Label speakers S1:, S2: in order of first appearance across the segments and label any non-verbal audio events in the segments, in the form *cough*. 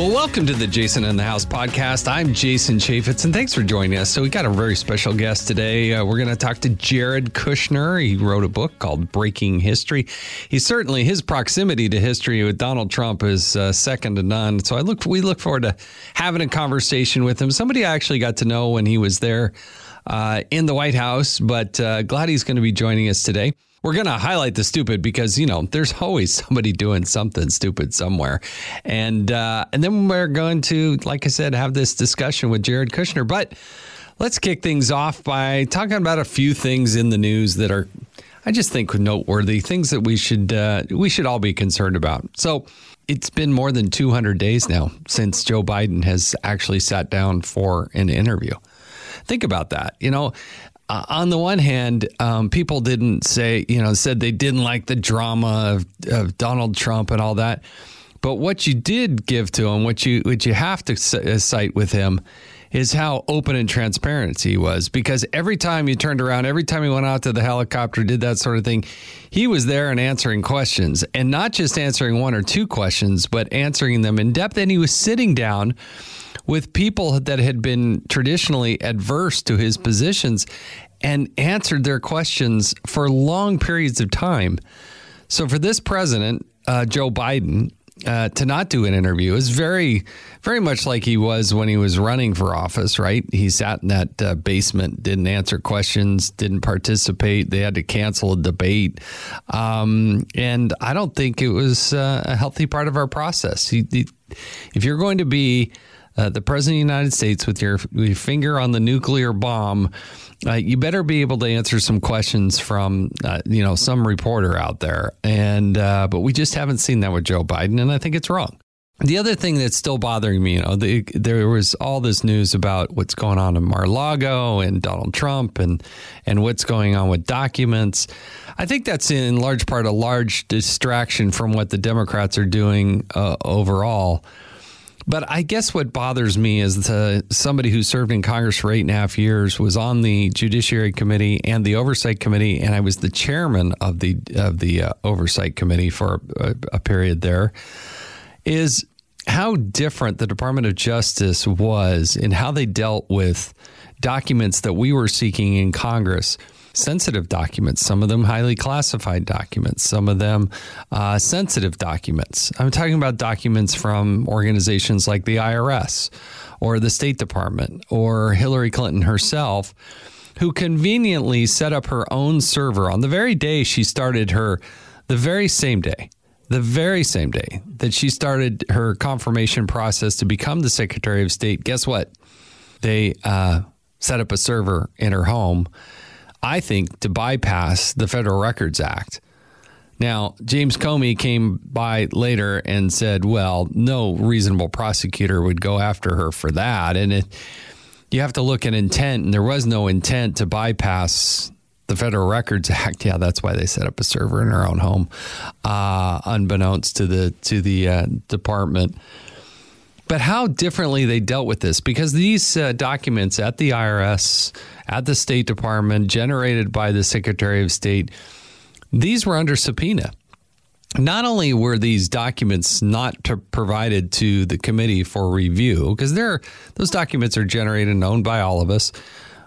S1: Well, welcome to the Jason in the House podcast. I'm Jason Chaffetz, and thanks for joining us. So, we got a very special guest today. Uh, we're going to talk to Jared Kushner. He wrote a book called Breaking History. He's certainly his proximity to history with Donald Trump is uh, second to none. So, I look we look forward to having a conversation with him. Somebody I actually got to know when he was there uh, in the White House, but uh, glad he's going to be joining us today we're going to highlight the stupid because you know there's always somebody doing something stupid somewhere, and uh, and then we're going to, like I said, have this discussion with Jared Kushner. But let's kick things off by talking about a few things in the news that are, I just think, noteworthy things that we should uh, we should all be concerned about. So. It's been more than 200 days now since Joe Biden has actually sat down for an interview. Think about that. You know, uh, on the one hand, um, people didn't say, you know, said they didn't like the drama of, of Donald Trump and all that. But what you did give to him, what you what you have to uh, cite with him, is how open and transparent he was. Because every time you turned around, every time he went out to the helicopter, did that sort of thing, he was there and answering questions, and not just answering one or two questions, but answering them in depth. And he was sitting down with people that had been traditionally adverse to his positions and answered their questions for long periods of time. So for this president, uh, Joe Biden, uh, to not do an interview is very, very much like he was when he was running for office, right? He sat in that uh, basement, didn't answer questions, didn't participate. They had to cancel a debate. Um, and I don't think it was uh, a healthy part of our process. He, he, if you're going to be uh, the president of the United States with your, your finger on the nuclear bomb, uh, you better be able to answer some questions from uh, you know some reporter out there. And uh, but we just haven't seen that with Joe Biden, and I think it's wrong. The other thing that's still bothering me, you know, the, there was all this news about what's going on in Mar-a-Lago and Donald Trump and and what's going on with documents. I think that's in large part a large distraction from what the Democrats are doing uh, overall. But I guess what bothers me is the, somebody who served in Congress for eight and a half years was on the Judiciary Committee and the Oversight Committee, and I was the chairman of the of the uh, Oversight Committee for a, a period there. Is how different the Department of Justice was in how they dealt with documents that we were seeking in Congress sensitive documents, some of them highly classified documents, some of them uh, sensitive documents. I'm talking about documents from organizations like the IRS or the State Department or Hillary Clinton herself, who conveniently set up her own server on the very day she started her, the very same day. The very same day that she started her confirmation process to become the Secretary of State, guess what? They uh, set up a server in her home I think, to bypass the Federal Records Act. Now, James Comey came by later and said, well, no reasonable prosecutor would go after her for that. And it, you have to look at intent, and there was no intent to bypass the Federal Records Act. *laughs* Yeah, that's why they set up a server in her own home, uh, unbeknownst to the to the uh, department but how differently they dealt with this because these uh, documents at the IRS, at the State Department, generated by the Secretary of State, these were under subpoena. Not only were these documents not to, provided to the committee for review, because those documents are generated and owned by all of us,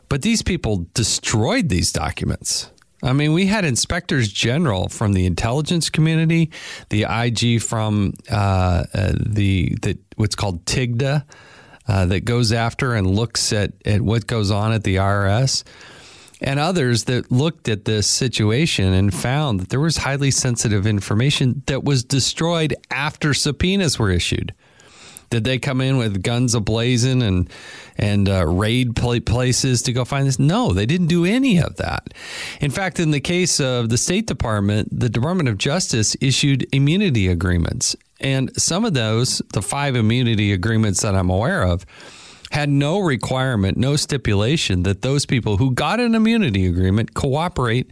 S1: but these people destroyed these documents. I mean, we had inspectors general from the intelligence community, the IG from uh, uh, the the what's called TIGTA, uh, that goes after and looks at, at what goes on at the IRS, and others that looked at this situation and found that there was highly sensitive information that was destroyed after subpoenas were issued. Did they come in with guns ablazing and and uh, raid places to go find this? No, they didn't do any of that. In fact, in the case of the State Department, the Department of Justice issued immunity agreements, and some of those, the five immunity agreements that I'm aware of, had no requirement, no stipulation that those people who got an immunity agreement cooperate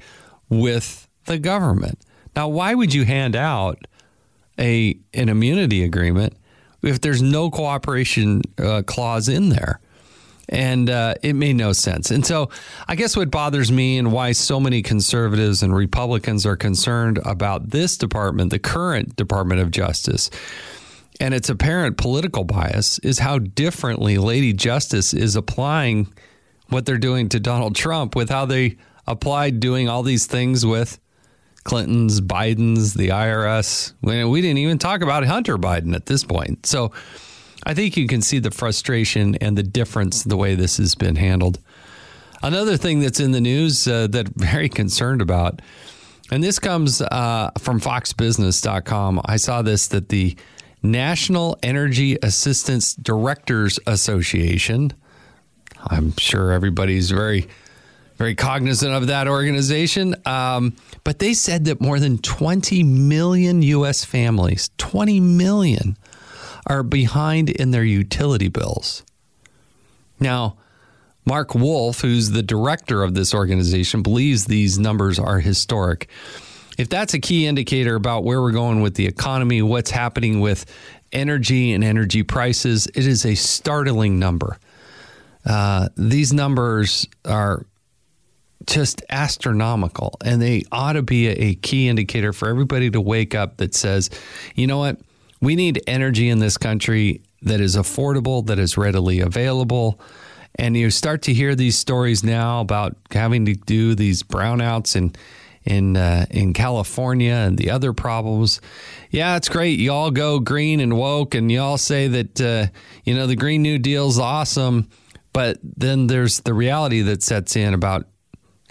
S1: with the government. Now, why would you hand out a an immunity agreement if there's no cooperation uh, clause in there? And uh, it made no sense. And so, I guess what bothers me and why so many conservatives and Republicans are concerned about this department, the current Department of Justice, and its apparent political bias is how differently Lady Justice is applying what they're doing to Donald Trump with how they applied doing all these things with Clinton's, Biden's, the IRS. We didn't even talk about Hunter Biden at this point. So I think you can see the frustration and the difference the way this has been handled. Another thing that's in the news uh, that I'm *laughs* very concerned about, and this comes uh, from FoxBusiness.com. I saw this that the National Energy Assistance Directors Association. I'm sure everybody's very, very cognizant of that organization. Um, but they said that more than 20 million U.S. families, 20 million, are behind in their utility bills. Now, Mark Wolfe, who's the director of this organization, believes these numbers are historic if that's a key indicator about where we're going with the economy, what's happening with energy and energy prices, it is a startling number. Uh, these numbers are just astronomical, and they ought to be a, key indicator for everybody to wake up that says, you know what, we need energy in this country that is affordable, that is readily available. And you start to hear these stories now about having to do these brownouts and in uh, in California and the other problems. Yeah, it's great. You all go green and woke, and you all say that uh, you know the Green New Deal is awesome, but then there's the reality that sets in about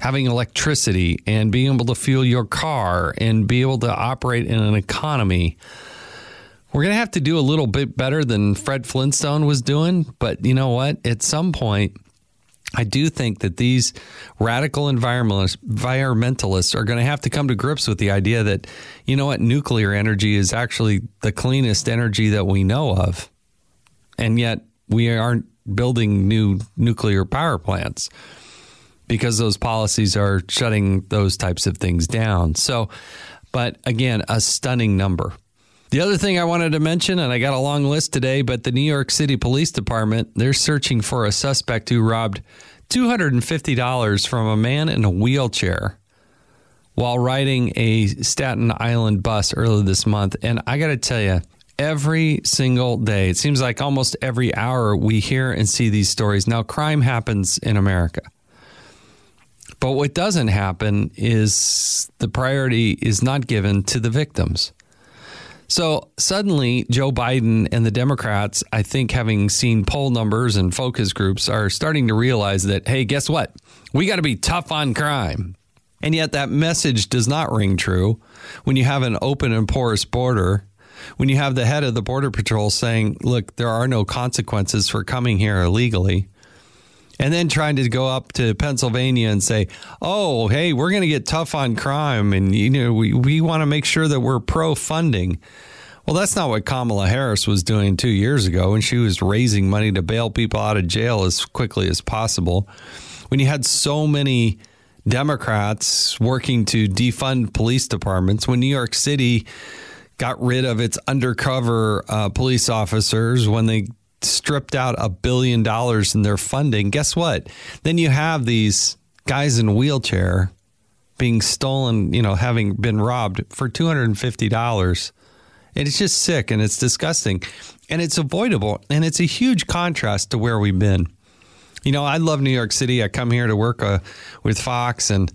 S1: having electricity and being able to fuel your car and be able to operate in an economy. We're going to have to do a little bit better than Fred Flintstone was doing, but you know what? At some point, I do think that these radical environmentalists, environmentalists are going to have to come to grips with the idea that, you know what, nuclear energy is actually the cleanest energy that we know of. And yet we aren't building new nuclear power plants because those policies are shutting those types of things down. So, but again, a stunning number. The other thing I wanted to mention, and I got a long list today, but the New York City Police Department, they're searching for a suspect who robbed $250 from a man in a wheelchair while riding a Staten Island bus earlier this month. And I got to tell you, every single day, it seems like almost every hour, we hear and see these stories. Now, crime happens in America. But what doesn't happen is the priority is not given to the victims. So suddenly, Joe Biden and the Democrats, I think, having seen poll numbers and focus groups, are starting to realize that, hey, guess what? We got to be tough on crime. And yet, that message does not ring true when you have an open and porous border. When you have the head of the Border Patrol saying, look, there are no consequences for coming here illegally and then trying to go up to Pennsylvania and say, "Oh, hey, we're going to get tough on crime, and you know, we we want to make sure that we're pro funding." Well, that's not what Kamala Harris was doing two years ago when she was raising money to bail people out of jail as quickly as possible. When you had so many Democrats working to defund police departments, when New York City got rid of its undercover uh, police officers, when they stripped out a billion dollars in their funding, guess what? Then you have these guys in wheelchair being stolen, you know, having been robbed for $250. And it's just sick and it's disgusting and it's avoidable. And it's a huge contrast to where we've been. You know, I love New York City. I come here to work uh, with Fox and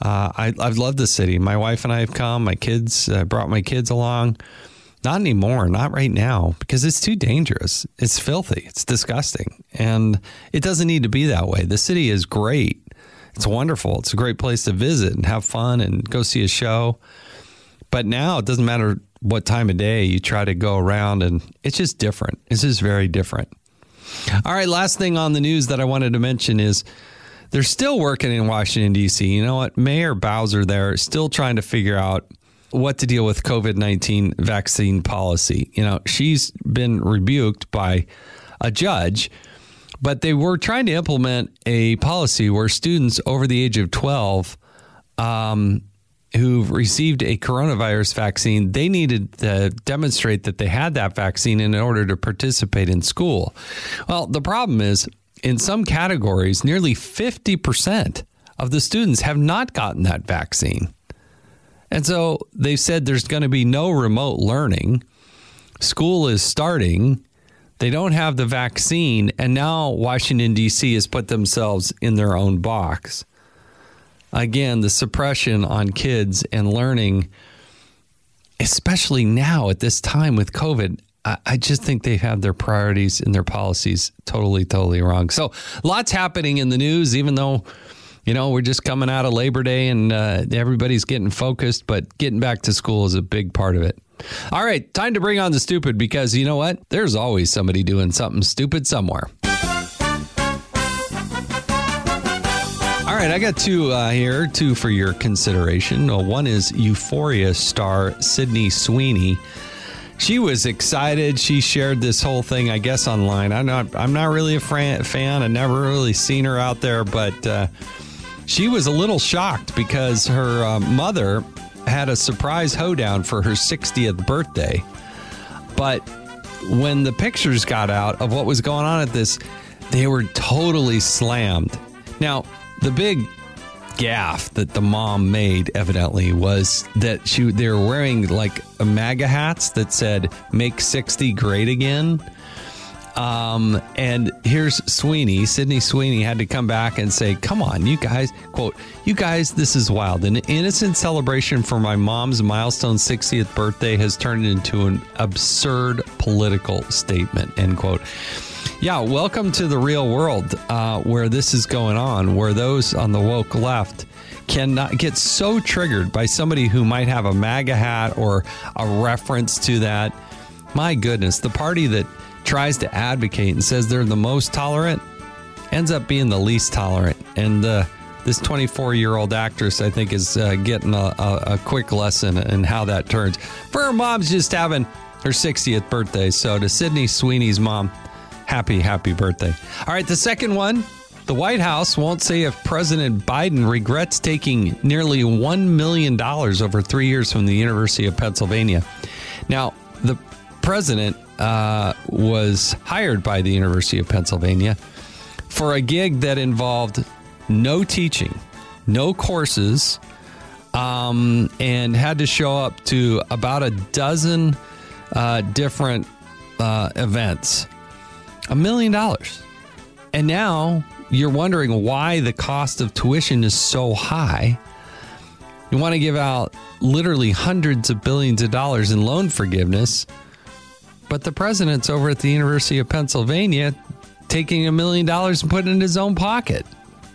S1: uh, I, I've loved the city. My wife and I have come. My kids uh, brought my kids along. Not anymore, not right now, because it's too dangerous. It's filthy. It's disgusting. And it doesn't need to be that way. The city is great. It's wonderful. It's a great place to visit and have fun and go see a show. But now it doesn't matter what time of day you try to go around, and it's just different. It's just very different. All right, last thing on the news that I wanted to mention is they're still working in Washington, D.C. You know what? Mayor Bowser there is still trying to figure out what to deal with COVID 19 vaccine policy. You know, she's been rebuked by a judge, but they were trying to implement a policy where students over the age of 12 um, who've received a coronavirus vaccine, they needed to demonstrate that they had that vaccine in order to participate in school. Well, the problem is in some categories, nearly 50% of the students have not gotten that vaccine. And so they've said there's going to be no remote learning. School is starting. They don't have the vaccine. And now Washington, D.C. has put themselves in their own box again, the suppression on kids and learning, especially now at this time with COVID. I, I just think they have their priorities and their policies totally, totally wrong. So, lots happening in the news, even though you know, we're just coming out of Labor Day and uh, everybody's getting focused, but getting back to school is a big part of it. All right, time to bring on the stupid because you know what? There's always somebody doing something stupid somewhere. All right, I got two uh, here, two for your consideration. Uh, one is Euphoria star Sydney Sweeney. She was excited. She shared this whole thing, I guess, online. I'm not. I'm not really a fan. I've never really seen her out there, but uh, she was a little shocked because her uh, mother had a surprise hoedown for her 60th birthday. But when the pictures got out of what was going on at this, they were totally slammed. Now, the big gaff that the mom made evidently was that she they were wearing like MAGA hats that said "Make 60 Great Again." Um, and here's Sweeney, Sydney Sweeney had to come back and say, Come on, you guys, quote, you guys, this is wild. An innocent celebration for my mom's milestone 60th birthday has turned into an absurd political statement, end quote. Yeah, welcome to the real world uh, where this is going on, where those on the woke left cannot get so triggered by somebody who might have a MAGA hat or a reference to that. My goodness, the party that tries to advocate and says they're the most tolerant ends up being the least tolerant. And uh, this 24 year old actress, I think, is uh, getting a, a, a quick lesson in how that turns. For her mom's just having her 60th birthday. So to Sydney Sweeney's mom, happy, happy birthday. All right, the second one the White House won't say if President Biden regrets taking nearly $1 million over three years from the University of Pennsylvania. Now, the president uh, was hired by the University of Pennsylvania for a gig that involved no teaching, no courses, um, and had to show up to about a dozen uh, different uh, events a million dollars. And now you're wondering why the cost of tuition is so high. You want to give out literally hundreds of billions of dollars in loan forgiveness, but the president's over at the University of Pennsylvania taking a million dollars and putting it in his own pocket.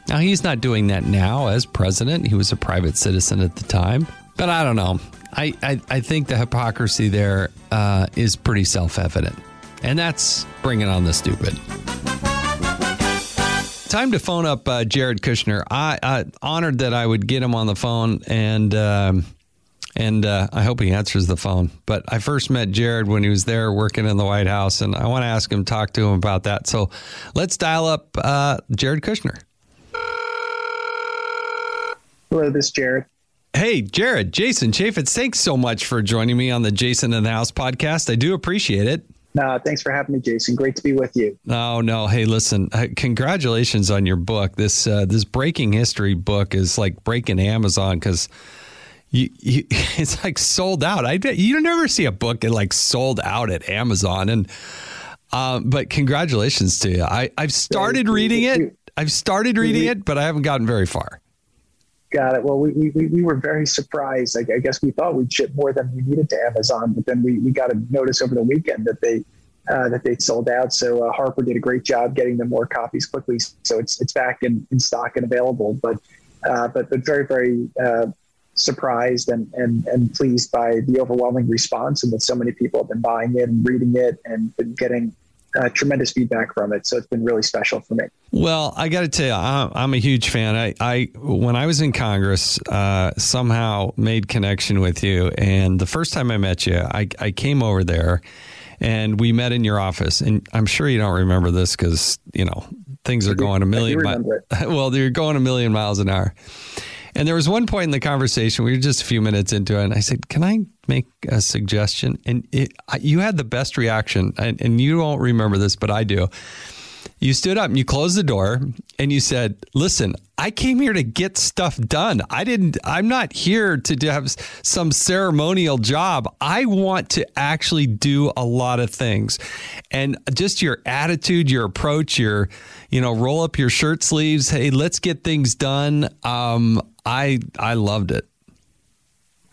S1: Now, he's not doing that now as president. He was a private citizen at the time. But I don't know. I, I, I think the hypocrisy there uh, is pretty self evident. And that's bringing on the stupid. Time to phone up uh, Jared Kushner. I, I honored that I would get him on the phone, and um, and uh, I hope he answers the phone. But I first met Jared when he was there working in the White House, and I want to ask him, talk to him about that. So let's dial up uh, Jared Kushner.
S2: Hello, this is Jared.
S1: Hey, Jared, Jason Chaffetz, thanks so much for joining me on the Jason in the House podcast. I do appreciate it.
S2: No, thanks for having me, Jason. Great to be with you.
S1: Oh no, hey, listen, uh, congratulations on your book. This uh, this breaking history book is like breaking Amazon because you, you, *laughs* it's like sold out. I you never see a book like sold out at Amazon, and um, but congratulations to you. I I've started reading it. I've started reading it, but I haven't gotten very far.
S2: Got it. Well, we, we, we were very surprised. I, I guess we thought we'd ship more than we needed to Amazon, but then we, we got a notice over the weekend that they uh, that they sold out. So uh, Harper did a great job getting them more copies quickly. So it's it's back in, in stock and available. But uh, but but very very uh, surprised and, and and pleased by the overwhelming response and that so many people have been buying it and reading it and been getting uh, tremendous feedback from it. So it's been really special for me.
S1: Well, I got to tell you, I'm a huge fan. I, I when I was in Congress, uh, somehow made connection with you, and the first time I met you, I, I came over there. and we met in your office. And I'm sure you don't remember this because you know things are going a million.
S2: miles. *laughs*
S1: well, they're going a million miles an hour. And there was one point in the conversation, we were just a few minutes into it, and I said, Can I make a suggestion? And it, you had the best reaction, and, and you won't remember this, but I do. You stood up and you closed the door and you said, Listen, I came here to get stuff done. I didn't, I'm not here to have some ceremonial job. I want to actually do a lot of things. And just your attitude, your approach, your, you know, roll up your shirt sleeves. Hey, let's get things done. Um, I, I loved it.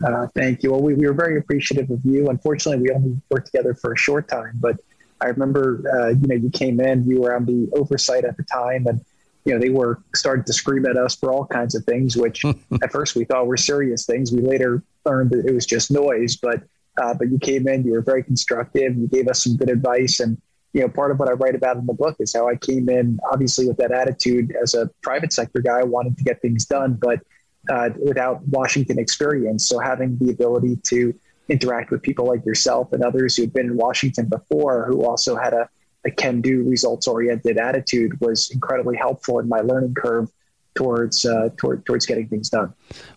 S2: Uh, thank you. Well, we, we were very appreciative of you. Unfortunately, we only worked together for a short time, but I remember, uh, you know, you came in, you were on the oversight at the time, and you know they were starting to scream at us for all kinds of things, which *laughs* at first we thought were serious things. We later learned that it was just noise, but uh, but you came in, you were very constructive, you gave us some good advice, and you know part of what I write about in the book is how I came in, obviously with that attitude as a private sector guy, wanting to get things done, but uh, without Washington experience. So having the ability to interact with people like yourself and others who had been in Washington before who also had a, a can do results oriented attitude was incredibly helpful in my learning curve towards uh, toward, towards getting things done.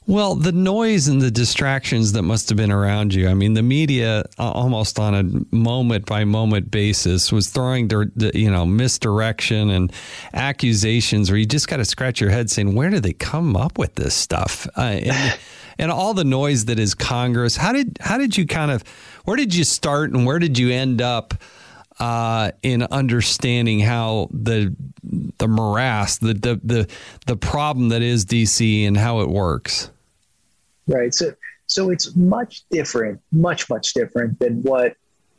S1: Well, the noise and the distractions that must have been around you. I mean, the media uh, almost on a moment by moment basis was throwing you know misdirection and accusations where you just got to scratch your head saying, where did they come up with this stuff? Uh, and, and all the noise that is Congress. How did how did you kind of where did you start and where did you end up uh, in understanding how the the morass, the, the the the problem that is DC and how it works?
S2: Right. So so it's much different, much much different than what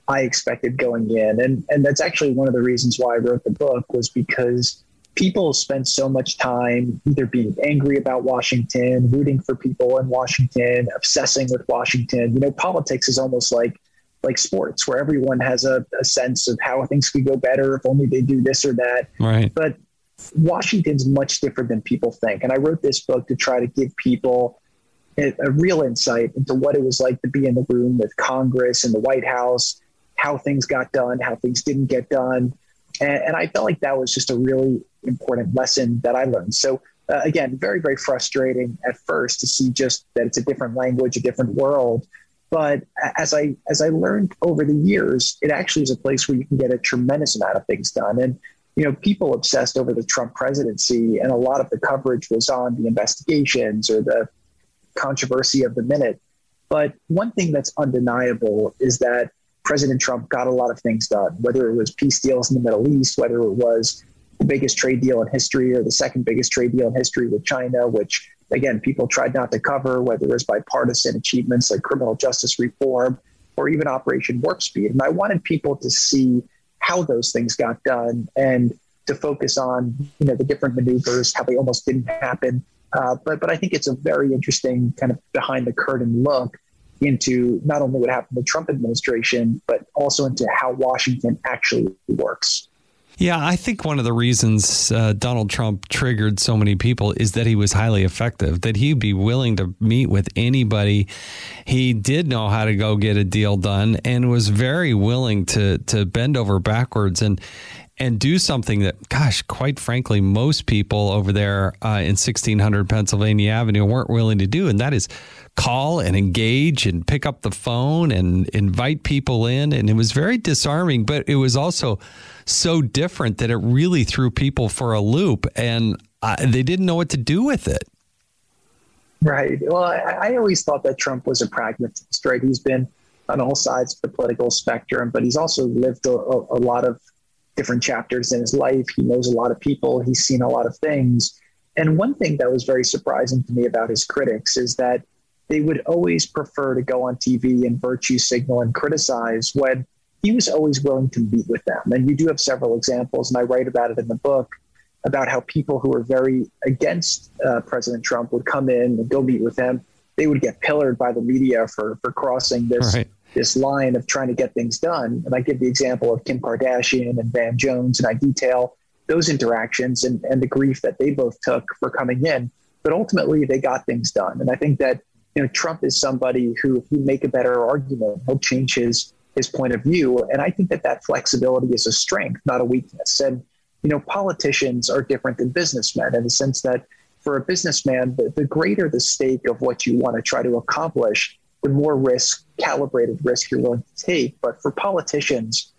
S2: I expected going in, and and that's actually one of the reasons why I wrote the book was because people spend so much time either being angry about Washington, rooting for people in Washington, obsessing with Washington. You know, politics is almost like like sports, where everyone has a, a sense of how things could go better if only they do this or that.
S1: Right.
S2: But Washington's much different than people think. And I wrote this book to try to give people a, a real insight into what it was like to be in the room with Congress and the White House, how things got done, how things didn't get done. And, and I felt like that was just a really important lesson that I learned. So uh, again, very very frustrating at first to see just that it's a different language, a different world. But as I as I learned over the years, it actually is a place where you can get a tremendous amount of things done. And you know, people obsessed over the Trump presidency, and a lot of the coverage was on the investigations or the controversy of the minute. But one thing that's undeniable is that President Trump got a lot of things done, whether it was peace deals in the Middle East, whether it was the biggest trade deal in history or the second biggest trade deal in history with China, which again, people tried not to cover, whether it was bipartisan achievements like criminal justice reform or even Operation Warp Speed. And I wanted people to see how those things got done and to focus on, you know, the different maneuvers, how they almost didn't happen. Uh, but but I think it's a very interesting kind of behind the curtain look into not only what happened in the Trump administration, but also into how Washington actually works.
S1: Yeah, I think one of the reasons uh, Donald Trump triggered so many people is that he was highly effective, that he'd be willing to meet with anybody. He did know how to go get a deal done and was very willing to to bend over backwards and and do something that, gosh, quite frankly, most people over there uh, in 1600 Pennsylvania Avenue weren't willing to do, and that is call and engage and pick up the phone and invite people in. And it was very disarming, but it was also so different that it really threw people for a loop and uh, they didn't know what to do with it.
S2: Right. Well, I, I, always thought that Trump was a pragmatist, right? He's been on all sides of the political spectrum, but he's also lived a, a, a lot of different chapters in his life. He knows a lot of people, he's seen a lot of things. And one thing that was very surprising to me about his critics is that they would always prefer to go on TV and virtue signal and criticize when he was always willing to meet with them. And you do have several examples, and I write about it in the book about how people who were very against uh, President Trump would come in and go meet with him. They would get pillared by the media for for crossing this right. this line of trying to get things done. And I give the example of Kim Kardashian and Van Jones, and I detail those interactions and, and the grief that they both took for coming in. But ultimately, they got things done. And I think that you know Trump is somebody who, if you make a better argument, he'll change his his point of view. And I think that that flexibility is a strength, not a weakness. And, you know, politicians are different than businessmen in the sense that for a businessman, the, the greater the stake of what you want to try to accomplish, the more risk, calibrated risk you're willing to take. But for politicians,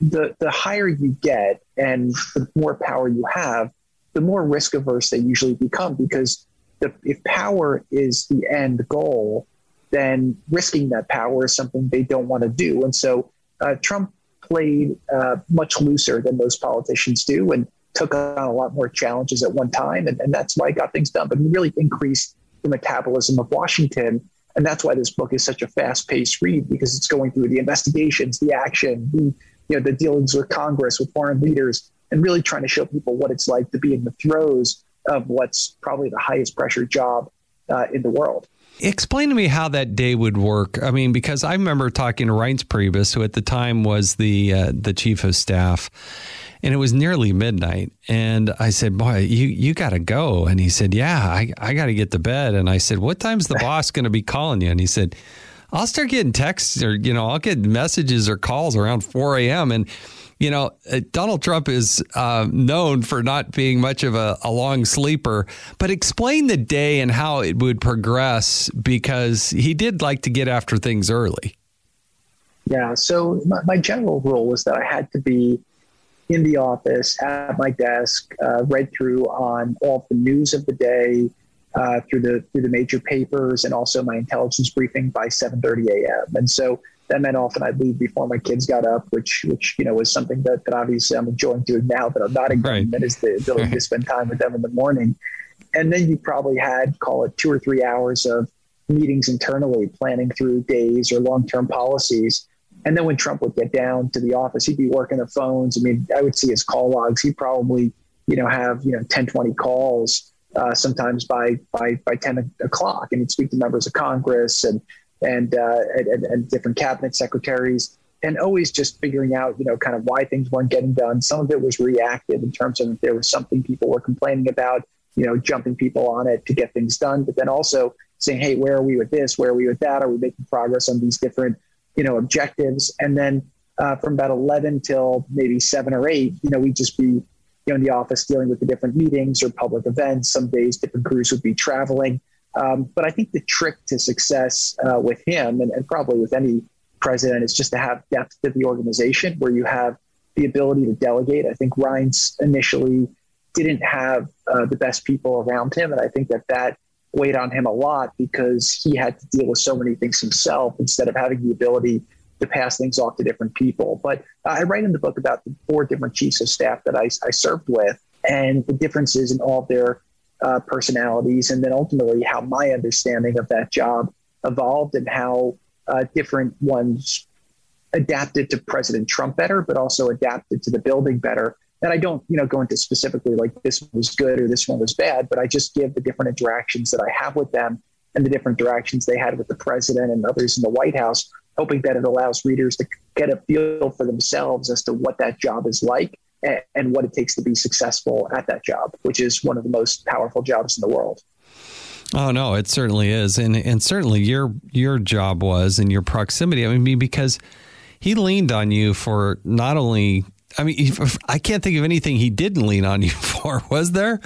S2: the, the higher you get and the more power you have, the more risk averse they usually become because the, if power is the end goal, then risking that power is something they don't want to do. And so uh, Trump played uh, much looser than most politicians do and took on a lot more challenges at one time. And, and that's why he got things done. But he really increased the metabolism of Washington. And that's why this book is such a fast paced read because it's going through the investigations, the action, the, you know, the dealings with Congress, with foreign leaders, and really trying to show people what it's like to be in the throes of what's probably the highest pressure job uh, in the world.
S1: Explain to me how that day would work. I mean, because I remember talking to Reince Priebus, who at the time was the uh, the chief of staff, and it was nearly midnight. And I said, "Boy, you you got to go." And he said, "Yeah, I I got to get to bed." And I said, "What time's the boss going to be calling you?" And he said, "I'll start getting texts or you know I'll get messages or calls around 4 a.m. and." You know, uh, Donald Trump is uh, known for not being much of a, a, long sleeper, but explain the day and how it would progress because he did like to get after things early.
S2: Yeah. So my, my general rule was that I had to be in the office at my desk, uh, read through on all the news of the day, uh, through the through the major papers, and also my intelligence briefing by 7:30 a.m. And so that meant often I'd leave before my kids got up, which which you know was something that, that obviously I'm enjoying doing now that I'm not enjoying. Right. That is the ability to spend time with them in the morning, and then you probably had call it two or three hours of meetings internally, planning through days or long term policies. And then when Trump would get down to the office, he'd be working the phones. I mean, I would see his call logs. He'd probably, you know, have, you know, 10, 20 calls uh, sometimes by, by, by 10 o'clock. And he'd speak to members of Congress and and, uh, and, and different cabinet secretaries, and always just figuring out, you know, kind of why things weren't getting done. Some of it was reactive in terms of if there was something people were complaining about, you know, jumping people on it to get things done, but then also saying, hey, where are we with this? Where are we with that? Are we making progress on these different, you know, objectives? And then uh, from about 11 till maybe seven or eight, you know, we'd just be, you know, in the office dealing with the different meetings or public events. Some days different crews would be traveling. Um, but I think the trick to success uh, with him and, and, probably with any president is just to have depth to the organization where you have the ability to delegate. I think Reince initially didn't have uh, the best people around him. And I think that that weighed on him a lot because he had to deal with so many things himself instead of having the ability to pass things off to different people. But I write in the book about the four different chiefs of staff that I, I served with and the differences in all of their uh, personalities, and then ultimately how my understanding of that job evolved and how uh, different ones adapted to President Trump better, but also adapted to the building better. And I don't, you know, go into specifically like this was good or this one was bad, but I just give the different interactions that I have with them and the different directions they had with the president and others in the White House, hoping that it allows readers to get a feel for themselves as to what that job is like and what it takes to be successful at that job, which is one of the most powerful jobs in the world.
S1: Oh no, it certainly is, and and certainly your your job was and your proximity. I mean, because he leaned on you for not only. I mean, I can't think of anything he didn't lean on you *laughs* for. Was there?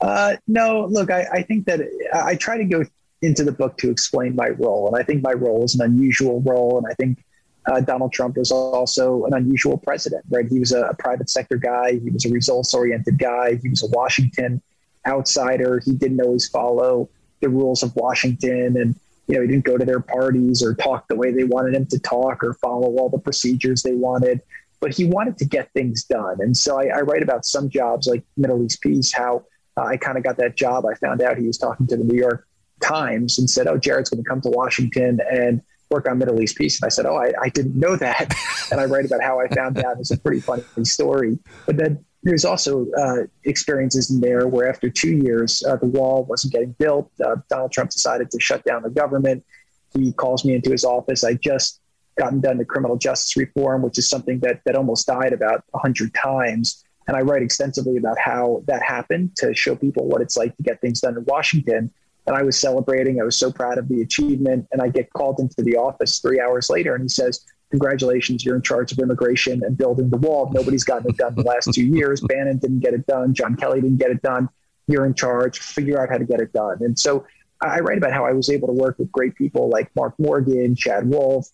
S2: Uh, no. Look, I, I think that I try to go into the book to explain my role, and I think my role is an unusual role, and I think uh, Donald Trump was also an unusual president, right? He was a, a private sector guy. He was a results oriented guy. He was a Washington outsider. He didn't always follow the rules of Washington. And, you know, he didn't go to their parties or talk the way they wanted him to talk or follow all the procedures they wanted. But he wanted to get things done. And so I, I write about some jobs like Middle East Peace, how uh, I kind of got that job. I found out he was talking to the New York Times and said, Oh, Jared's going to come to Washington and work on Middle East peace. And I said, Oh, I, I didn't know that. *laughs* and I write about how I found out. It's a pretty funny story. But then there's also uh, experiences in there where after two years, uh, the wall wasn't getting built. Uh, Donald Trump decided to shut down the government. He calls me into his office. I just gotten done the criminal justice reform, which is something that, that almost died about 100 times. And I write extensively about how that happened to show people what it's like to get things done in Washington. And I was celebrating. I was so proud of the achievement. And I get called into the office three hours later, and he says, Congratulations, you're in charge of immigration and building the wall. Nobody's gotten it done the last two years. Bannon didn't get it done. John Kelly didn't get it done. You're in charge. Figure out how to get it done. And so I write about how I was able to work with great people like Mark Morgan, Chad Wolf,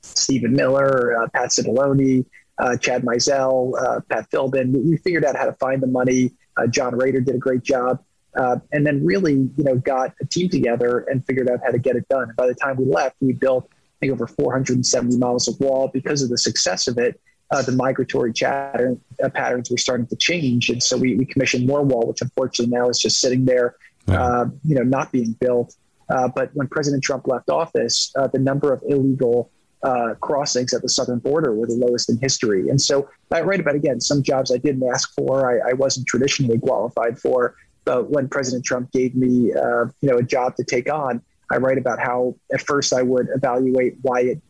S2: Stephen Miller, uh, Pat Cipollone, uh, Chad Mizelle, uh, Pat Philbin. We, we, figured out how to find the money. Uh, John Rader did a great job. Uh, and then really, you know, got a team together and figured out how to get it done. And by the time we left, we built, I think, over 470 miles of wall. Because of the success of it, uh, the migratory chatter, patterns were starting to change. And so we, we commissioned more wall, which unfortunately now is just sitting there, you know, not being built. but when President Trump left office, the number of illegal uh, crossings at the southern border were the lowest in history. And so I write about, again, some jobs I didn't ask for, I, I wasn't traditionally qualified for. But when President Trump gave me, uh, you know, a job to take on, I write about how at first I would evaluate why it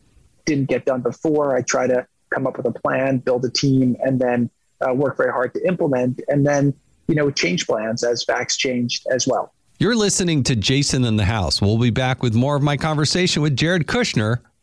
S2: didn't get done before. I try to come up with a plan, build a team, and then uh, work very hard to implement, and then, you know, change plans as facts changed as well.
S1: You're listening to Jason in the House. We'll be back with more of my conversation with Jared Kushner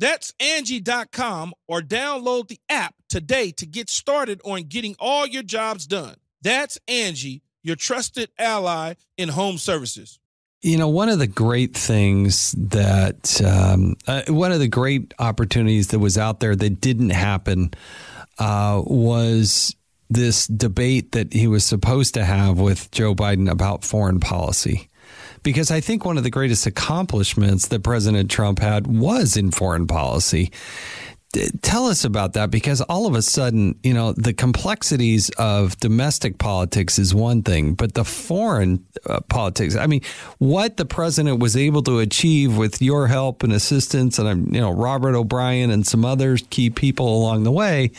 S3: That's Angie.com or download the app today to get started on getting all your jobs done. That's Angie, your trusted ally in home services.
S1: You know, one of the great things that, um, uh, one of the great opportunities that was out there that didn't happen uh, was this debate that he was supposed to have with Joe Biden about foreign policy because I think one of the greatest accomplishments that President Trump had was in foreign policy. Tell us about that because all of a sudden, you know, the complexities of domestic politics is one thing, but the foreign uh, politics, I mean, what the president was able to achieve with your help and assistance, and, you know, Robert O'Brien and some other key people along the way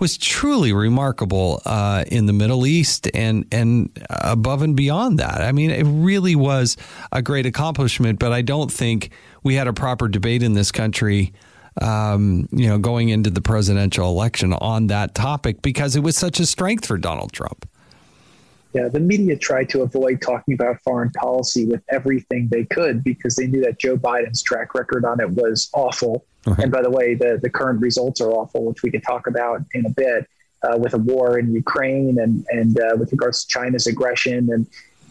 S1: was truly remarkable uh, in the Middle East and and above and beyond that. I mean, it really was a great accomplishment. But I don't think we had a proper debate in this country. Um, you know, going into the presidential election on that topic because it was such a strength for Donald Trump.
S2: Yeah, the media tried to avoid talking about foreign policy with everything they could because they knew that Joe Biden's track record on it was awful. Okay. And by the way, the, the current results are awful, which we can talk about in a bit, uh, with a war in Ukraine and, and uh, with regards to China's aggression. And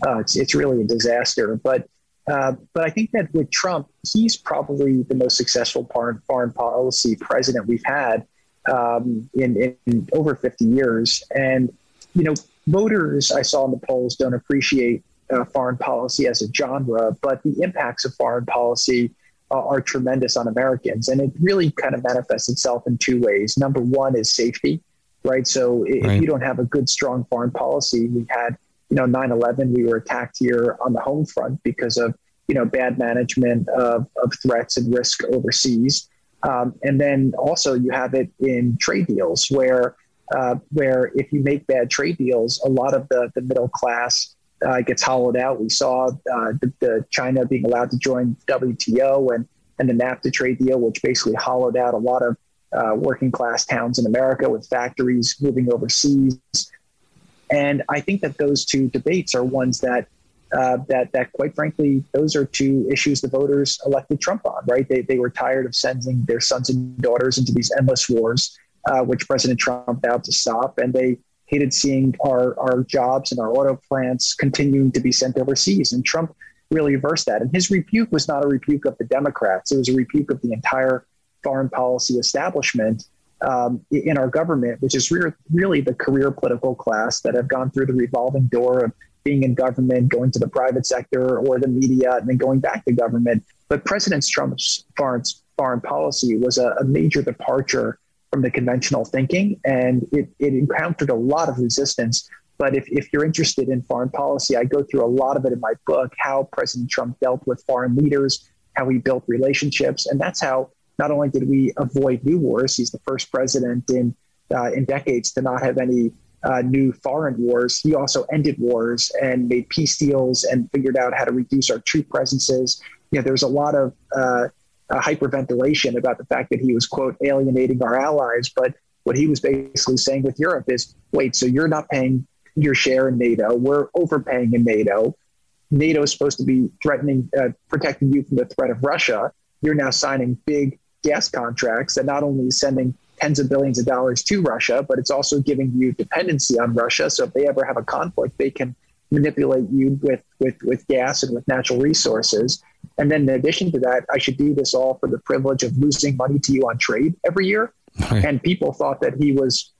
S2: uh, it's, it's really a disaster. But, uh, but I think that with Trump, he's probably the most successful foreign, foreign policy president we've had um, in, in over 50 years. And, you know, voters I saw in the polls don't appreciate uh, foreign policy as a genre, but the impacts of foreign policy uh, are tremendous on Americans. And it really kind of manifests itself in two ways. Number one is safety, right? So if right. you don't have a good, strong foreign policy, we had, you know, 9 11, we were attacked here on the home front because of, you know, bad management of, of threats and risk overseas. Um, and then also you have it in trade deals where, uh, where if you make bad trade deals, a lot of the, the middle class uh, gets hollowed out. We saw uh, the, the, China being allowed to join WTO and, and the NAFTA trade deal, which basically hollowed out a lot of uh, working class towns in America with factories moving overseas. And I think that those two debates are ones that uh, that that quite frankly, those are two issues the voters elected Trump on. Right? They they were tired of sending their sons and daughters into these endless wars, uh, which President Trump vowed to stop, and they hated seeing our our jobs and our auto plants continuing to be sent overseas. And Trump really reversed that. And his rebuke was not a rebuke of the Democrats; it was a rebuke of the entire foreign policy establishment um, in our government, which is re- really the career political class that have gone through the revolving door of being in government, going to the private sector or the media, and then going back to government. But President Trump's foreign, foreign policy was a, a major departure from the conventional thinking, and it, it encountered a lot of resistance. But if, if you're interested in foreign policy, I go through a lot of it in my book how President Trump dealt with foreign leaders, how he built relationships. And that's how not only did we avoid new wars, he's the first president in, uh, in decades to not have any uh, new foreign wars. He also ended wars and made peace deals and figured out how to reduce our troop presences. You know, there's a lot of uh, uh, hyperventilation about the fact that he was quote alienating our allies, but what he was basically saying with Europe is, wait, so you're not paying your share in NATO? We're overpaying in NATO. NATO is supposed to be threatening, uh, protecting you from the threat of Russia. You're now signing big gas contracts that not only is sending tens of billions of dollars to Russia, but it's also giving you dependency on Russia. So if they ever have a conflict, they can manipulate you with, with, with gas and with natural resources. And then in addition to that, I should do this all for the privilege of losing money to you on trade every year. Right. And people thought that he was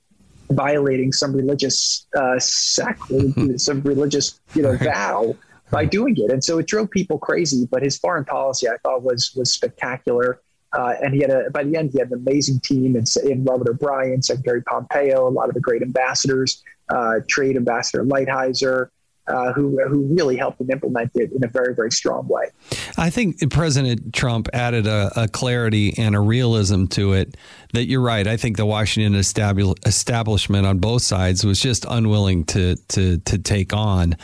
S2: violating some religious uh, sacrament, *laughs* some religious you know right. vow by doing it. And so it drove people crazy. But his foreign policy, I thought, was was spectacular. Uh, and he had a by the end he had an amazing team in, in Robert O'Brien, Secretary Pompeo, a lot of the great ambassadors, uh, Trade Ambassador Lighthizer, uh, who who really helped him implement it in a very very strong way.
S1: I think President Trump added a, a clarity and a realism to it that you're right. I think the Washington establishment on both sides was just unwilling to to to take on,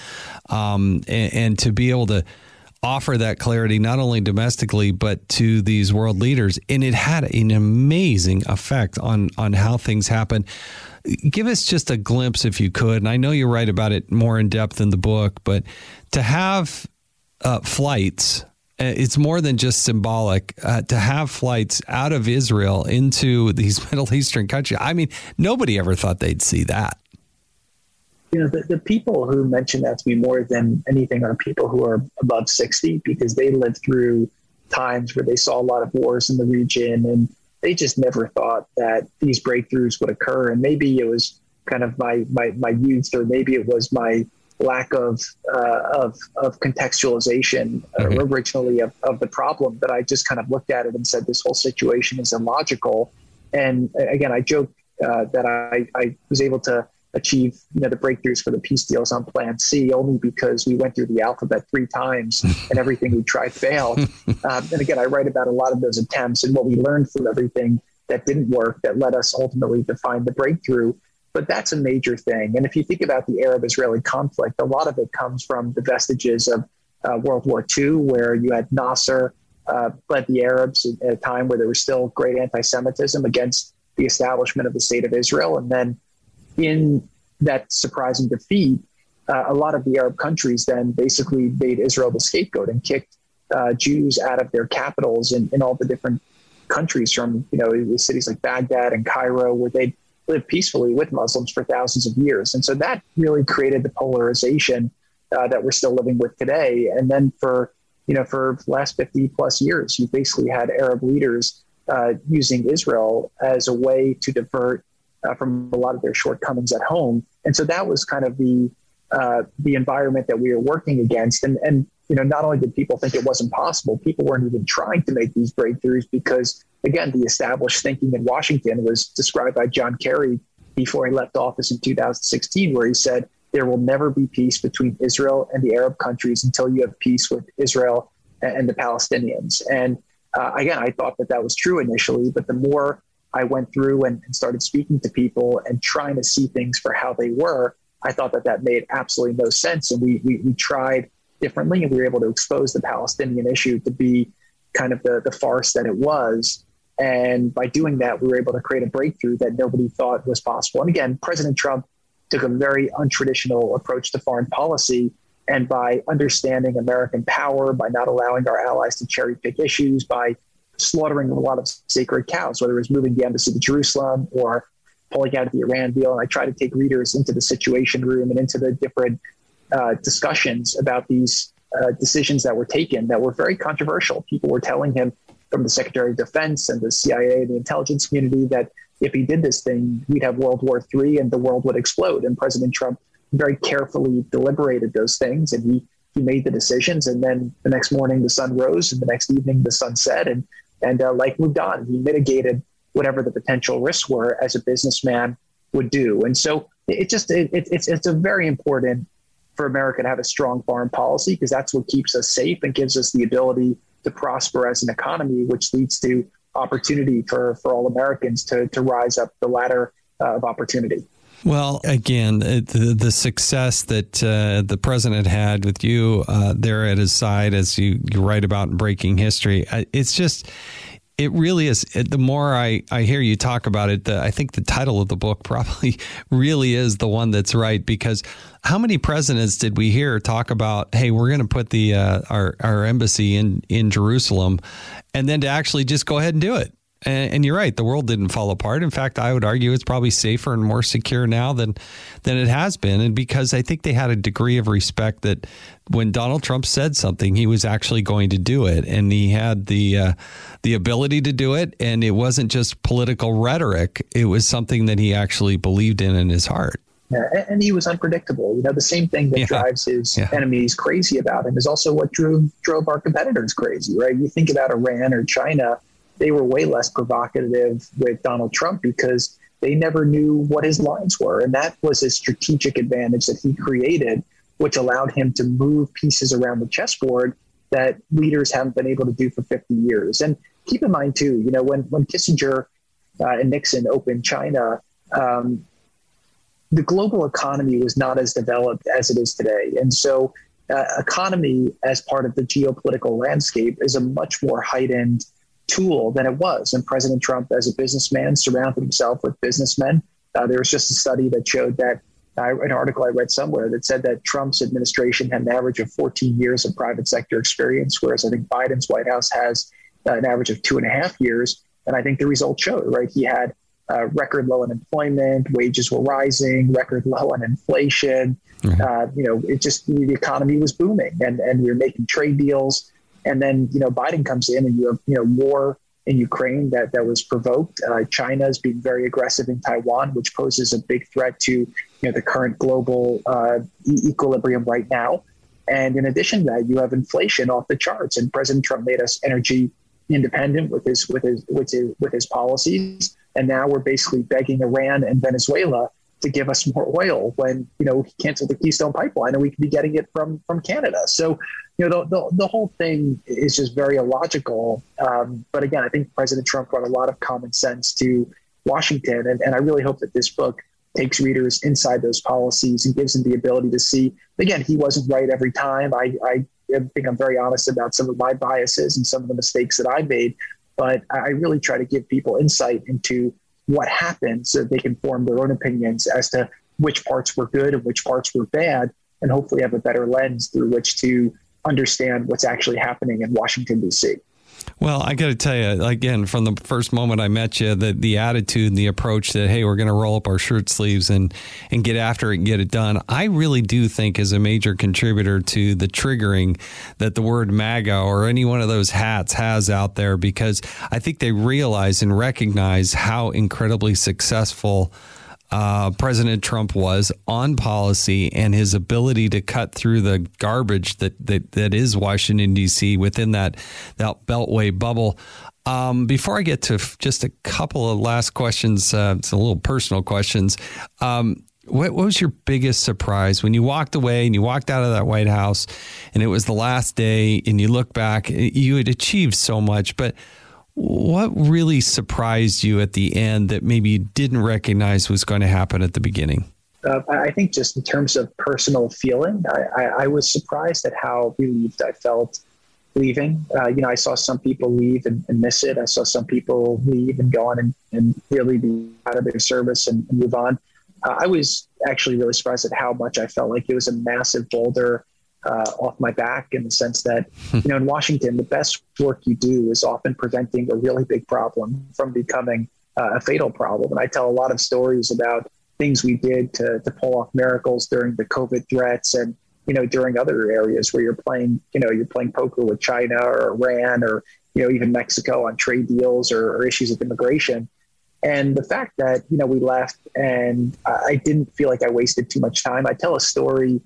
S1: um, and, and to be able to offer that clarity not only domestically but to these world leaders. And it had an amazing effect on on how things happen. Give us just a glimpse if you could and i know you write about it more in depth in the book but to have uh, flights uh, it's more than just symbolic uh, to have flights out of Israel into these *laughs* Middle Eastern countries. I mean, nobody ever thought they'd see that
S2: you know, the, the people who mention that to me more than anything are people who are above 60 because they lived through times where they saw a lot of wars in the region and they just never thought that these breakthroughs would occur. And maybe it was kind of my, my, my youth or maybe it was my lack of, uh, of, of contextualization uh, mm-hmm. originally of, of the problem that I just kind of looked at it and said, this whole situation is illogical. And again, I joke uh, that I, I was able to achieve you know the breakthroughs for the peace deals on Plan C only because we went through the alphabet three times *laughs* and everything we tried failed. Um, and again, I write about a lot of those attempts and what we learned from everything that didn't work that led us ultimately to find the breakthrough. But that's a major thing. And if you think about the Arab-Israeli conflict, a lot of it comes from the vestiges of uh, World War II, where you had Nasser uh, led the Arabs at a time where there was still great anti-Semitism against the establishment of the state of Israel, and then in that surprising defeat, uh, a lot of the Arab countries then basically made Israel the scapegoat and kicked uh, Jews out of their capitals in, in all the different countries from, you know, the cities like Baghdad and Cairo, where they lived peacefully with Muslims for thousands of years. And so that really created the polarization uh, that we're still living with today. And then for, you know, for the last 50 plus years, you basically had Arab leaders uh, using Israel as a way to divert uh, from a lot of their shortcomings at home. And so that was kind of the uh, the environment that we were working against. And and you know, not only did people think it wasn't possible, people weren't even trying to make these breakthroughs because again, the established thinking in Washington was described by John Kerry before he left office in 2016, where he said there will never be peace between Israel and the Arab countries until you have peace with Israel and the Palestinians. And uh, again, I thought that that was true initially, but the more I went through and, and started speaking to people and trying to see things for how they were, I thought that that made absolutely no sense. And we, we, we tried differently and we were able to expose the Palestinian issue to be kind of the, the farce that it was. And by doing that, we were able to create a breakthrough that nobody thought was possible. And again, President Trump took a very untraditional approach to foreign policy. And by understanding American power, by not allowing our allies to cherry pick issues, by slaughtering a lot of sacred cows, whether it was moving the embassy to Jerusalem or pulling out of the Iran deal. And I try to take readers into the situation room and into the different uh, discussions about these uh, decisions that were taken that were very controversial. People were telling him from the Secretary of Defense and the CIA and the intelligence community that if he did this thing, we'd have World War III and the world would explode. And President Trump very carefully deliberated those things and he he made the decisions. And then the next morning the sun rose, and the next evening the sun set, and and uh, life moved on. He mitigated whatever the potential risks were as a businessman would do. And so it just it, it's it's a very important for America to have a strong foreign policy because that's what keeps us safe and gives us the ability to prosper as an economy, which leads to opportunity for, for all Americans to, to rise up the ladder uh, of opportunity.
S1: Well, again, the, the success that uh, the president had with you uh, there at his side, as you, you write about in Breaking History, it's just it really is. The more I, I hear you talk about it, the, I think the title of the book *laughs* probably really is the one that's right because how many presidents did we hear talk about, hey, we're going to put the uh, our our embassy in in Jerusalem, and then to actually just go ahead and do it. And, and, you're right, the world didn't fall apart. In fact, I would argue it's probably safer and more secure now than than it has been. And because I think they had a degree of respect that when Donald Trump said something, he was actually going to do it, and he had the uh, the ability to do it. And it wasn't just political rhetoric; it was something that he actually believed in in his heart.
S2: Yeah, and he was unpredictable. You know, the same thing that yeah. drives his yeah. enemies crazy about him is also what drove drove our competitors crazy, right? You think about Iran or China they were way less provocative with Donald Trump because they never knew what his lines were. And that was a strategic advantage that he created, which allowed him to move pieces around the chessboard that leaders haven't been able to do for 50 years. And keep in mind, too, you know, when, when Kissinger uh, and Nixon opened China, um, the global economy was not as developed as it is today. And so, uh, economy as part of the geopolitical landscape is a much more heightened tool than it was. And President Trump, as a businessman, surrounded himself with businessmen. Uh, there was just a study that showed that uh, an article I read somewhere that said that Trump's administration had an average of 14 years of private sector experience, whereas I think Biden's White House has uh, an average of two and a half years. And I think the results showed, right? He had uh, record low unemployment, wages were rising, record low on inflation. Mm-hmm. Uh, you know, it just the economy was booming, and and we were making trade deals. And then, you know, Biden comes in and you have, you know, war in Ukraine that, that was provoked. Uh, China is being very aggressive in Taiwan, which poses a big threat to, you know, the current global uh, equilibrium right now. And in addition to that, you have inflation off the charts. And President Trump made us energy independent with his with his with his with his policies. And now we're basically begging Iran and Venezuela to give us more oil when you know he canceled the Keystone Pipeline and we could be getting it from from Canada. So you know the the, the whole thing is just very illogical. Um, but again, I think President Trump brought a lot of common sense to Washington, and, and I really hope that this book takes readers inside those policies and gives them the ability to see. Again, he wasn't right every time. I, I think I'm very honest about some of my biases and some of the mistakes that I made, but I really try to give people insight into what happened so that they can form their own opinions as to which parts were good and which parts were bad, and hopefully have a better lens through which to understand what's actually happening in Washington, D.C.
S1: Well, I got to tell you, again, from the first moment I met you, the the attitude and the approach that hey, we're going to roll up our shirt sleeves and and get after it and get it done. I really do think is a major contributor to the triggering that the word MAGA or any one of those hats has out there because I think they realize and recognize how incredibly successful uh, President Trump was on policy and his ability to cut through the garbage that that, that is Washington D.C. within that that Beltway bubble. Um, before I get to just a couple of last questions, uh, it's a little personal questions. Um, what, what, was your biggest surprise when you walked away and you walked out of that White House and it was the last day and you look back, you had achieved so much, but what really surprised you at the end that maybe you didn't recognize was going to happen at the beginning?
S2: Uh, I think just in terms of personal feeling, I, I, I, was surprised at how relieved I felt leaving. Uh, you know, I saw some people leave and, and, miss it. I saw some people leave and go on and, and really be out of their service and, and move on. Uh, I was actually really surprised at how much I felt like it was a massive boulder uh, off my back in the sense that, *laughs* you know, in Washington, the best work you do is often preventing a really big problem from becoming uh, a fatal problem. And I tell a lot of stories about things we did to, to pull off miracles during the COVID threats and, you know, during other areas where you're playing, you know, you're playing poker with China or Iran or, you know, even Mexico on trade deals or, or issues of immigration. And the fact that, you know, we left and I didn't feel like I wasted too much time. I tell a story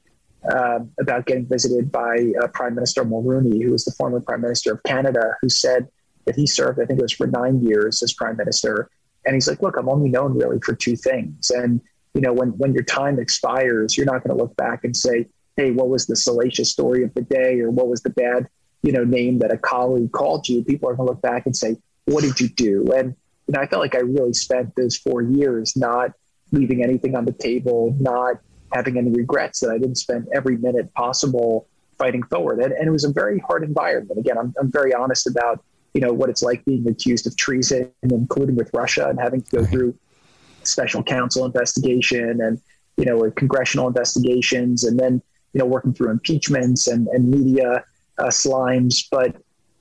S2: uh, about getting visited by uh, Prime Minister Mulroney, who was the former Prime Minister of Canada, who said that he served, I think it was for nine years as Prime Minister. And he's like, look, I'm only known really for two things. And, you know, when, when your time expires, you're not going to look back and say, hey, what was the salacious story of the day or what was the bad, you know, name that a colleague called you? People are going to look back and say, what did you do? And, you know, I felt like I really spent those four years not leaving anything on the table, not having any regrets that I didn't spend every minute possible fighting forward. And, and it was a very hard environment. Again, I'm, I'm very honest about you know what it's like being accused of treason, including with Russia, and having to go through special counsel investigation and you know congressional investigations, and then you know working through impeachments and, and media uh, slimes. But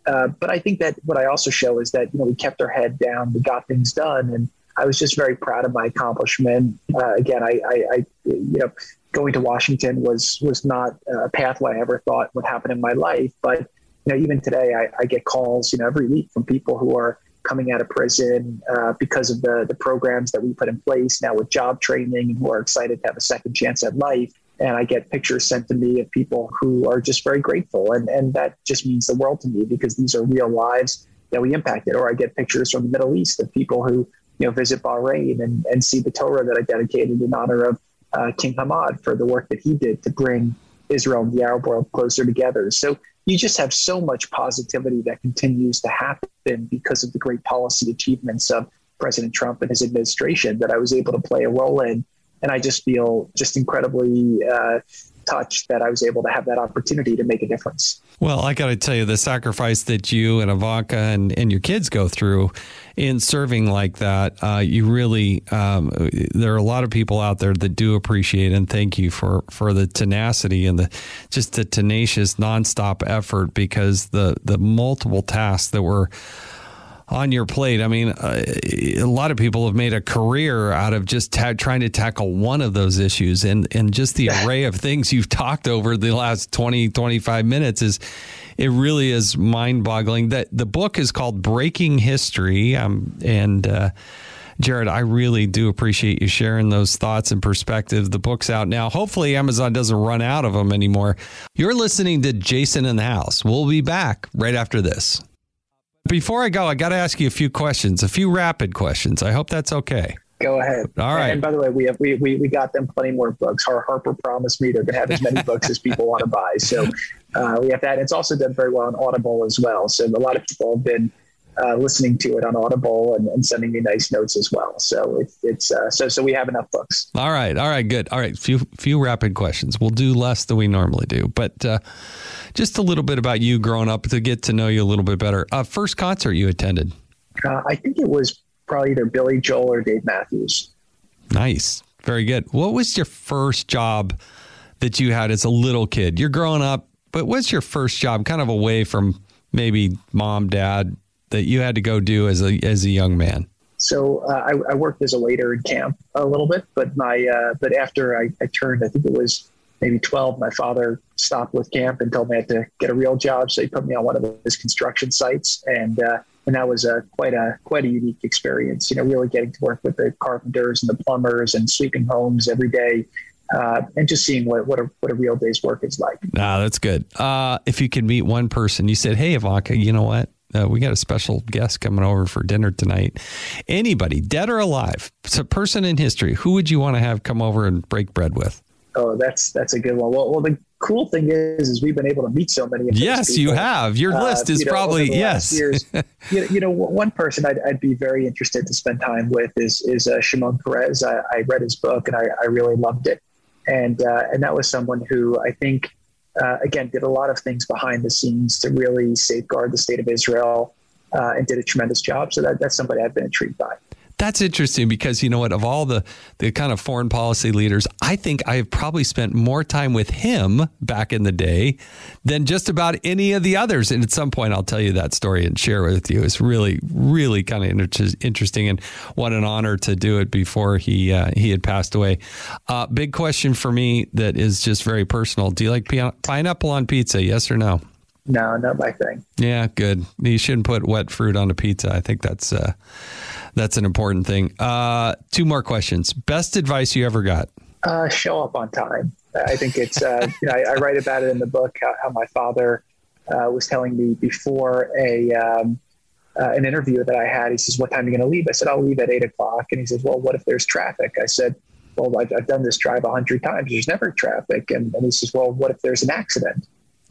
S2: uh, but I think that what I also show is that you know we kept our head down, we got things done, and I was just very proud of my accomplishment. Uh, again, I, I, I, you know, going to Washington was was not a pathway I ever thought would happen in my life. But you know, even today, I, I get calls, you know, every week from people who are coming out of prison uh, because of the the programs that we put in place now with job training, and who are excited to have a second chance at life. And I get pictures sent to me of people who are just very grateful, and and that just means the world to me because these are real lives that we impacted. Or I get pictures from the Middle East of people who you know, visit Bahrain and, and see the Torah that I dedicated in honor of uh, King Hamad for the work that he did to bring Israel and the Arab world closer together. So you just have so much positivity that continues to happen because of the great policy achievements of President Trump and his administration that I was able to play a role in. And I just feel just incredibly uh, touched that I was able to have that opportunity to make a difference.
S1: Well, I got to tell you, the sacrifice that you and Ivanka and, and your kids go through in serving like that, uh, you really, um, there are a lot of people out there that do appreciate and thank you for, for the tenacity and the just the tenacious, nonstop effort because the, the multiple tasks that were on your plate. I mean, uh, a lot of people have made a career out of just ta- trying to tackle one of those issues. And, and just the *laughs* array of things you've talked over the last 20, 25 minutes is, it really is mind boggling. That the book is called Breaking History. Um, and, uh, Jared, I really do appreciate you sharing those thoughts and perspectives. The book's out now. Hopefully, Amazon doesn't run out of them anymore. You're listening to Jason in the House. We'll be back right after this. Before I go, I got to ask you a few questions, a few rapid questions. I hope that's okay.
S2: Go ahead.
S1: All right.
S2: And by the way, we have we, we, we got them plenty more books. Our Harper promised me they're going to have as many books as people want to buy. So uh, we have that. It's also done very well on Audible as well. So a lot of people have been uh, listening to it on Audible and, and, sending me nice notes as well. So it, it's uh, so so we have enough books.
S1: All right, all right, good. All right, few few rapid questions. We'll do less than we normally do, but uh, just a little bit about you growing up to get to know you a little bit better. Uh, first concert you attended?
S2: Uh, I think it was probably either Billy Joel or Dave Matthews.
S1: Nice, very good. What was your first job that you had as a little kid? You're growing up, but what's your first job, kind of away from maybe mom, dad, that you had to go do as a as a young man?
S2: So uh, I, I, worked as a waiter in camp a little bit, but my uh, but after I, I, turned, I think it was maybe twelve. My father stopped with camp and told me I had to get a real job, so he put me on one of his construction sites, and uh, and that was a quite a quite a unique experience. You know, really getting to work with the carpenters and the plumbers and sweeping homes every day. Uh, and just seeing what what a what a real day's work is like.
S1: Ah, that's good. Uh, if you could meet one person, you said, "Hey, Ivanka, you know what? Uh, we got a special guest coming over for dinner tonight. Anybody, dead or alive, it's a person in history. Who would you want to have come over and break bread with?
S2: Oh, that's that's a good one. Well, well, the cool thing is, is we've been able to meet so many.
S1: yes, you have. Your uh, list is you know, probably yes.
S2: Years, *laughs* you, know, you know, one person I'd, I'd, be very interested to spend time with is is uh, Shimon Peres. I, I, read his book and I, I really loved it, and uh, and that was someone who I think uh, again, did a lot of things behind the scenes to really safeguard the state of Israel uh, and did a tremendous job. So that, that's somebody I've been intrigued by.
S1: That's interesting because you know what? Of all the the kind of foreign policy leaders, I think I have probably spent more time with him back in the day than just about any of the others. And at some point, I'll tell you that story and share it with you. It's really, really kind of inter- interesting, and what an honor to do it before he uh, he had passed away. Uh, big question for me that is just very personal: Do you like pineapple on pizza? Yes or no?
S2: No, not my thing.
S1: Yeah, good. You shouldn't put wet fruit on a pizza. I think that's. Uh, that's an important thing. Uh, two more questions. Best advice you ever got?
S2: Uh, show up on time. I think it's, uh, *laughs* you know, I, I, write about it in the book how, how my father uh, was telling me before a, um, uh, an interview that I had. He says, What time are you going to leave? I said, I'll leave at eight o'clock. And he says, Well, what if there's traffic? I said, Well, I've, I've done this drive a hundred times. There's never traffic. And, and he says, Well, what if there's an accident?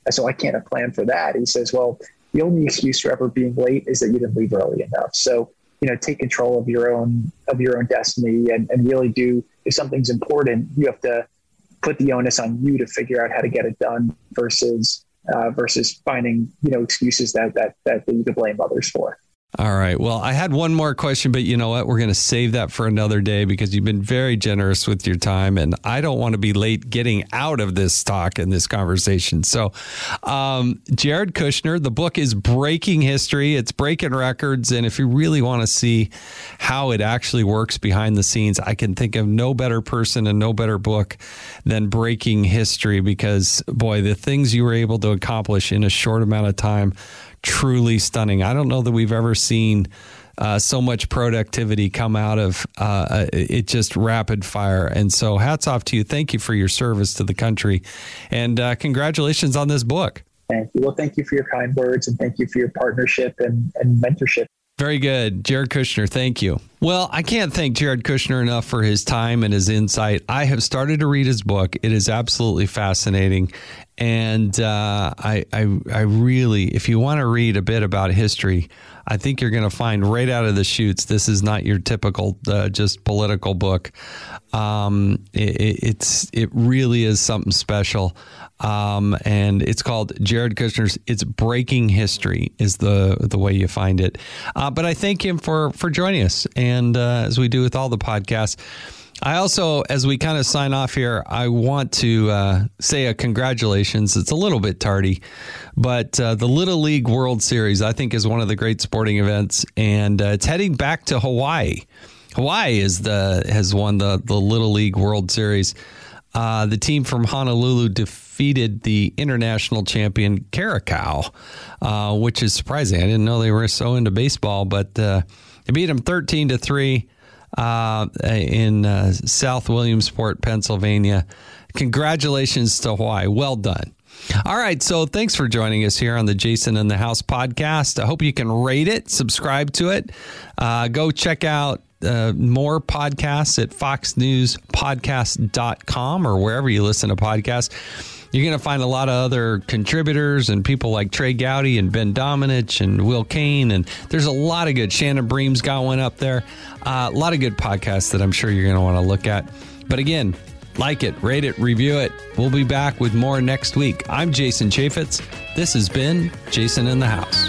S2: I said, well, I can't have planned for that. He says, Well, the only excuse for ever being late is that you didn't leave early enough. So you know take control of your own of your own destiny and, and really do if something's important you have to put the onus on you to figure out how to get it done versus uh, versus finding you know excuses that, that that you could blame others for
S1: all right. Well, I had one more question, but you know what? We're going to save that for another day because you've been very generous with your time, and I don't want to be late getting out of this talk and this conversation. So, um, Jared Kushner, the book is Breaking History. It's breaking records, and if you really want to see how it actually works behind the scenes, I can think of no better person and no better book than Breaking History because, boy, the things you were able to accomplish in a short amount of time truly stunning. I don't know that we've ever seen uh, so much productivity come out of uh, it just rapid fire. And so, hats off to you. Thank you for your service to the country, and uh, congratulations on this book.
S2: Thank you. Well, thank you for your kind words, and thank you for your partnership and, and mentorship.
S1: Very good. Jared Kushner, thank you. Well, I can't thank Jared Kushner enough for his time and his insight. I have started to read his book. It is absolutely fascinating. And uh, I, I, I really, if you want to read a bit about history, I think you're going to find right out of the chutes, this is not your typical uh, just political book. Um, it, it's it really is something special, um, and it's called Jared Kushner's. It's breaking history is the the way you find it. Uh, but I thank him for for joining us, and uh, as we do with all the podcasts. I also, as we kind of sign off here, I want to uh, say a congratulations. It's a little bit tardy, but uh, the Little League World Series, I think, is one of the great sporting events, and uh, it's heading back to Hawaii. Hawaii is the has won the the Little League World Series. Uh, the team from Honolulu defeated the international champion Curaçao, uh, which is surprising. I didn't know they were so into baseball, but uh, they beat them thirteen to three uh, in uh, South Williamsport, Pennsylvania. Congratulations to Hawaii. Well done. All right. So thanks for joining us here on the Jason in the House podcast. I hope you can rate it, subscribe to it. Uh, go check out uh, more podcasts at foxnewspodcast.com or wherever you listen to podcasts. You're going to find a lot of other contributors and people like Trey Gowdy and Ben Domenech and Will Cain. And there's a lot of good. Shannon Bream's got one up there. Uh, a lot of good podcasts that I'm sure you're going to want to look at. But again, like it, rate it, review it. We'll be back with more next week. I'm Jason Chaffetz. This has been Jason in the House.